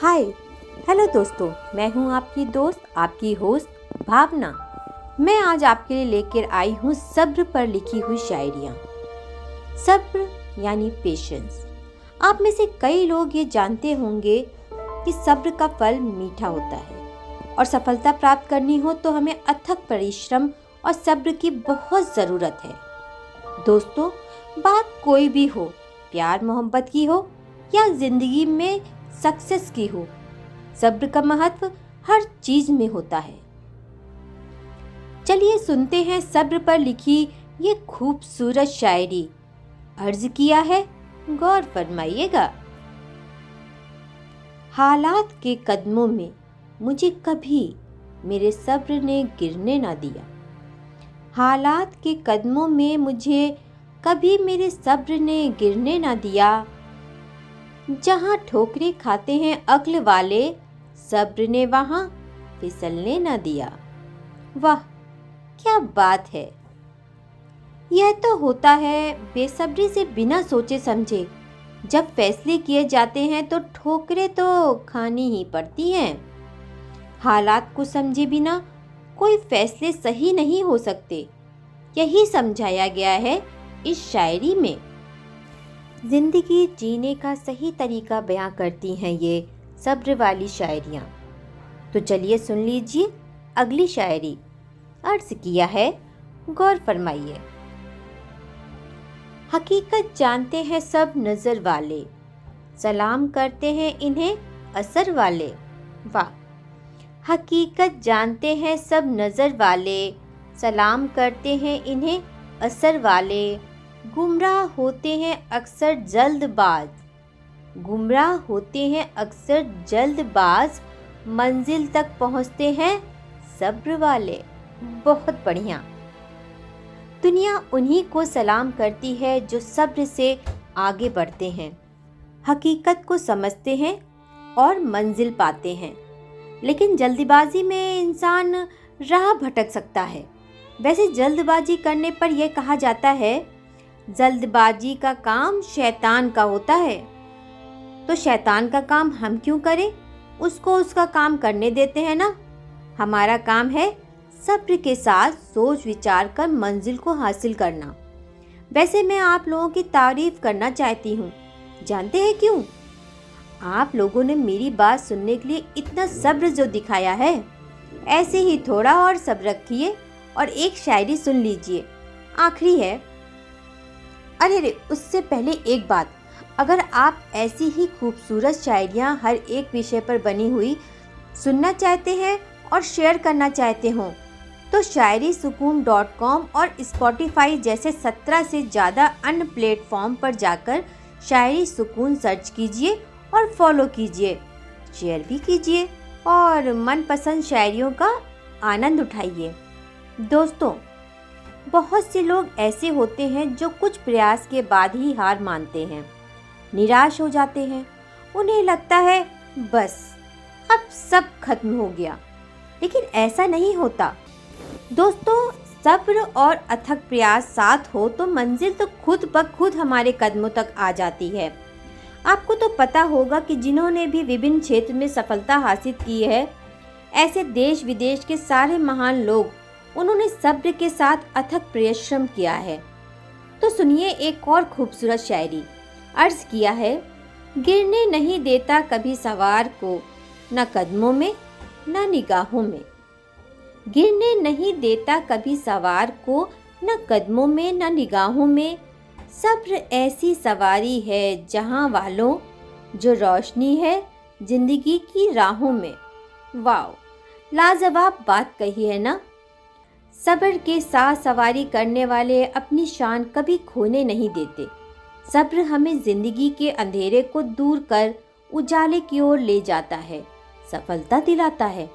Hi hello दोस्तों. मैं हूँ आपकी दोस्त, आपकी होस्ट भावना. मैं आज आपके लिए लेकर आई हूँ सब्र पर लिखी हुई शायरियाँ. सब्र यानी पेशेंस आप में से कई लोग ये जानते होंगे कि सब्र का फल मीठा होता है. और सफलता प्राप्त करनी हो तो हमें अथक परिश्रम और सब्र की बहुत ज़रूरत है. दोस्तों, बात कोई भी हो, प्यार मोहब्बत की हो या ज़िंदगी में सक्सेस की हो। सब्र का महत्व हर चीज़ में होता है। चलिए सुनते हैं सब्र पर लिखी ये खूबसूरत शायरी। अर्ज़ किया है, गौर फरमाइएगा। हालात के कदमों में मुझे कभी मेरे सब्र ने गिरने ना दिया। हालात के कदमों में मुझे कभी मेरे सब्र ने गिरने ना दिया। जहाँ ठोकरे खाते हैं अक्ल वाले, सब्र ने वहाँ फिसलने न दिया। वाह, क्या बात है। यह तो होता है, बेसब्री से बिना सोचे समझे। जब फैसले किए जाते हैं तो ठोकरे तो खानी ही पड़ती हैं। हालात को समझे बिना कोई फैसले सही नहीं हो सकते। यही समझाया गया है इस शायरी में। ज़िंदगी जीने का सही तरीका बयां करती हैं ये सब्र वाली शायरियाँ। तो चलिए सुन लीजिए अगली शायरी। अर्ज़ किया है, गौर फरमाइए। हकीकत जानते हैं सब नज़र वाले, सलाम करते हैं इन्हें असर वाले। वाह। हकीकत जानते हैं सब नज़र वाले, सलाम करते हैं इन्हें असर वाले। गुमराह होते हैं अक्सर जल्दबाज। गुमराह होते हैं अक्सर जल्दबाज, मंजिल तक पहुँचते हैं सब्र वाले। बहुत बढ़िया। दुनिया उन्हीं को सलाम करती है जो सब्र से आगे बढ़ते हैं, हकीकत को समझते हैं और मंजिल पाते हैं। लेकिन जल्दबाजी में इंसान राह भटक सकता है। वैसे जल्दबाजी करने पर यह कहा जाता है जल्दबाजी का काम शैतान का होता है। तो शैतान का काम हम क्यों करें? उसको उसका काम करने देते हैं ना। हमारा काम है सब्र के साथ सोच विचार कर मंजिल को हासिल करना। वैसे मैं आप लोगों की तारीफ़ करना चाहती हूँ। जानते हैं क्यों? आप लोगों ने मेरी बात सुनने के लिए इतना सब्र जो दिखाया है। ऐसे ही थोड़ा और सब्र रखिए और एक शायरी सुन लीजिए। आखिरी है अरे रे उससे पहले एक बात। अगर आप ऐसी ही खूबसूरत शायरियाँ हर एक विषय पर बनी हुई सुनना चाहते हैं और शेयर करना चाहते हों तो शायरी सुकून डॉट कॉम और स्पॉटिफाई जैसे सत्रह से ज़्यादा अन्य प्लेटफॉर्म पर जाकर शायरी सुकून सर्च कीजिए और फॉलो कीजिए, शेयर भी कीजिए और मनपसंद शायरियों का आनंद उठाइए। दोस्तों बहुत से लोग ऐसे होते हैं जो कुछ प्रयास के बाद ही हार मानते हैं। निराश हो जाते हैं। उन्हें लगता है, बस, अब सब खत्म हो गया। लेकिन ऐसा नहीं होता। दोस्तों, सब्र और अथक प्रयास साथ हो तो मंजिल तो खुद ब खुद हमारे कदमों तक आ जाती है। आपको तो पता होगा कि जिन्होंने भी विभिन्न क्षेत्र में सफलता हासिल की है, ऐसे देश विदेश के सारे महान लोग उन्होंने सब्र के साथ अथक परिश्रम किया है। तो सुनिए एक और खूबसूरत शायरी। अर्ज़ किया है, गिरने नहीं देता कभी सवार को, न कदमों में, न निगाहों में। गिरने नहीं देता कभी सवार को, न कदमों में, न निगाहों में। सब्र ऐसी सवारी है जहाँ वालों, जो रोशनी है ज़िंदगी की राहों में। वाह लाजवाब बात कही है ना? सब्र के साथ सवारी करने वाले अपनी शान कभी खोने नहीं देते। सब्र हमें ज़िंदगी के अंधेरे को दूर कर उजाले की ओर ले जाता है, सफलता दिलाता है।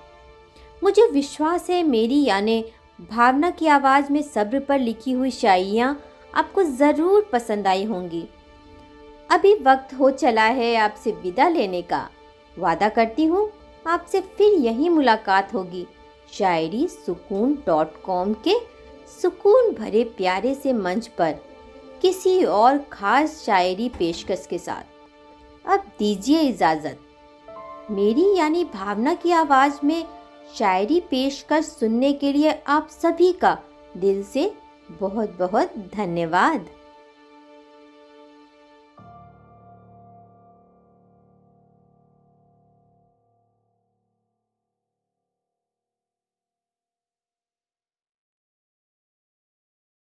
मुझे विश्वास है मेरी यानी भावना की आवाज़ में सब्र पर लिखी हुई शायरियाँ आपको ज़रूर पसंद आई होंगी। अभी वक्त हो चला है आपसे विदा लेने का। वादा करती हूँ, आपसे फिर यही मुलाकात होगी। शायरी सुकून डॉट कॉम के सुकून भरे प्यारे से मंच पर किसी और ख़ास शायरी पेशकश के साथ। अब दीजिए इजाज़त। मेरी यानी भावना की आवाज़ में शायरी पेश कर सुनने के लिए आप सभी का दिल से बहुत बहुत धन्यवाद।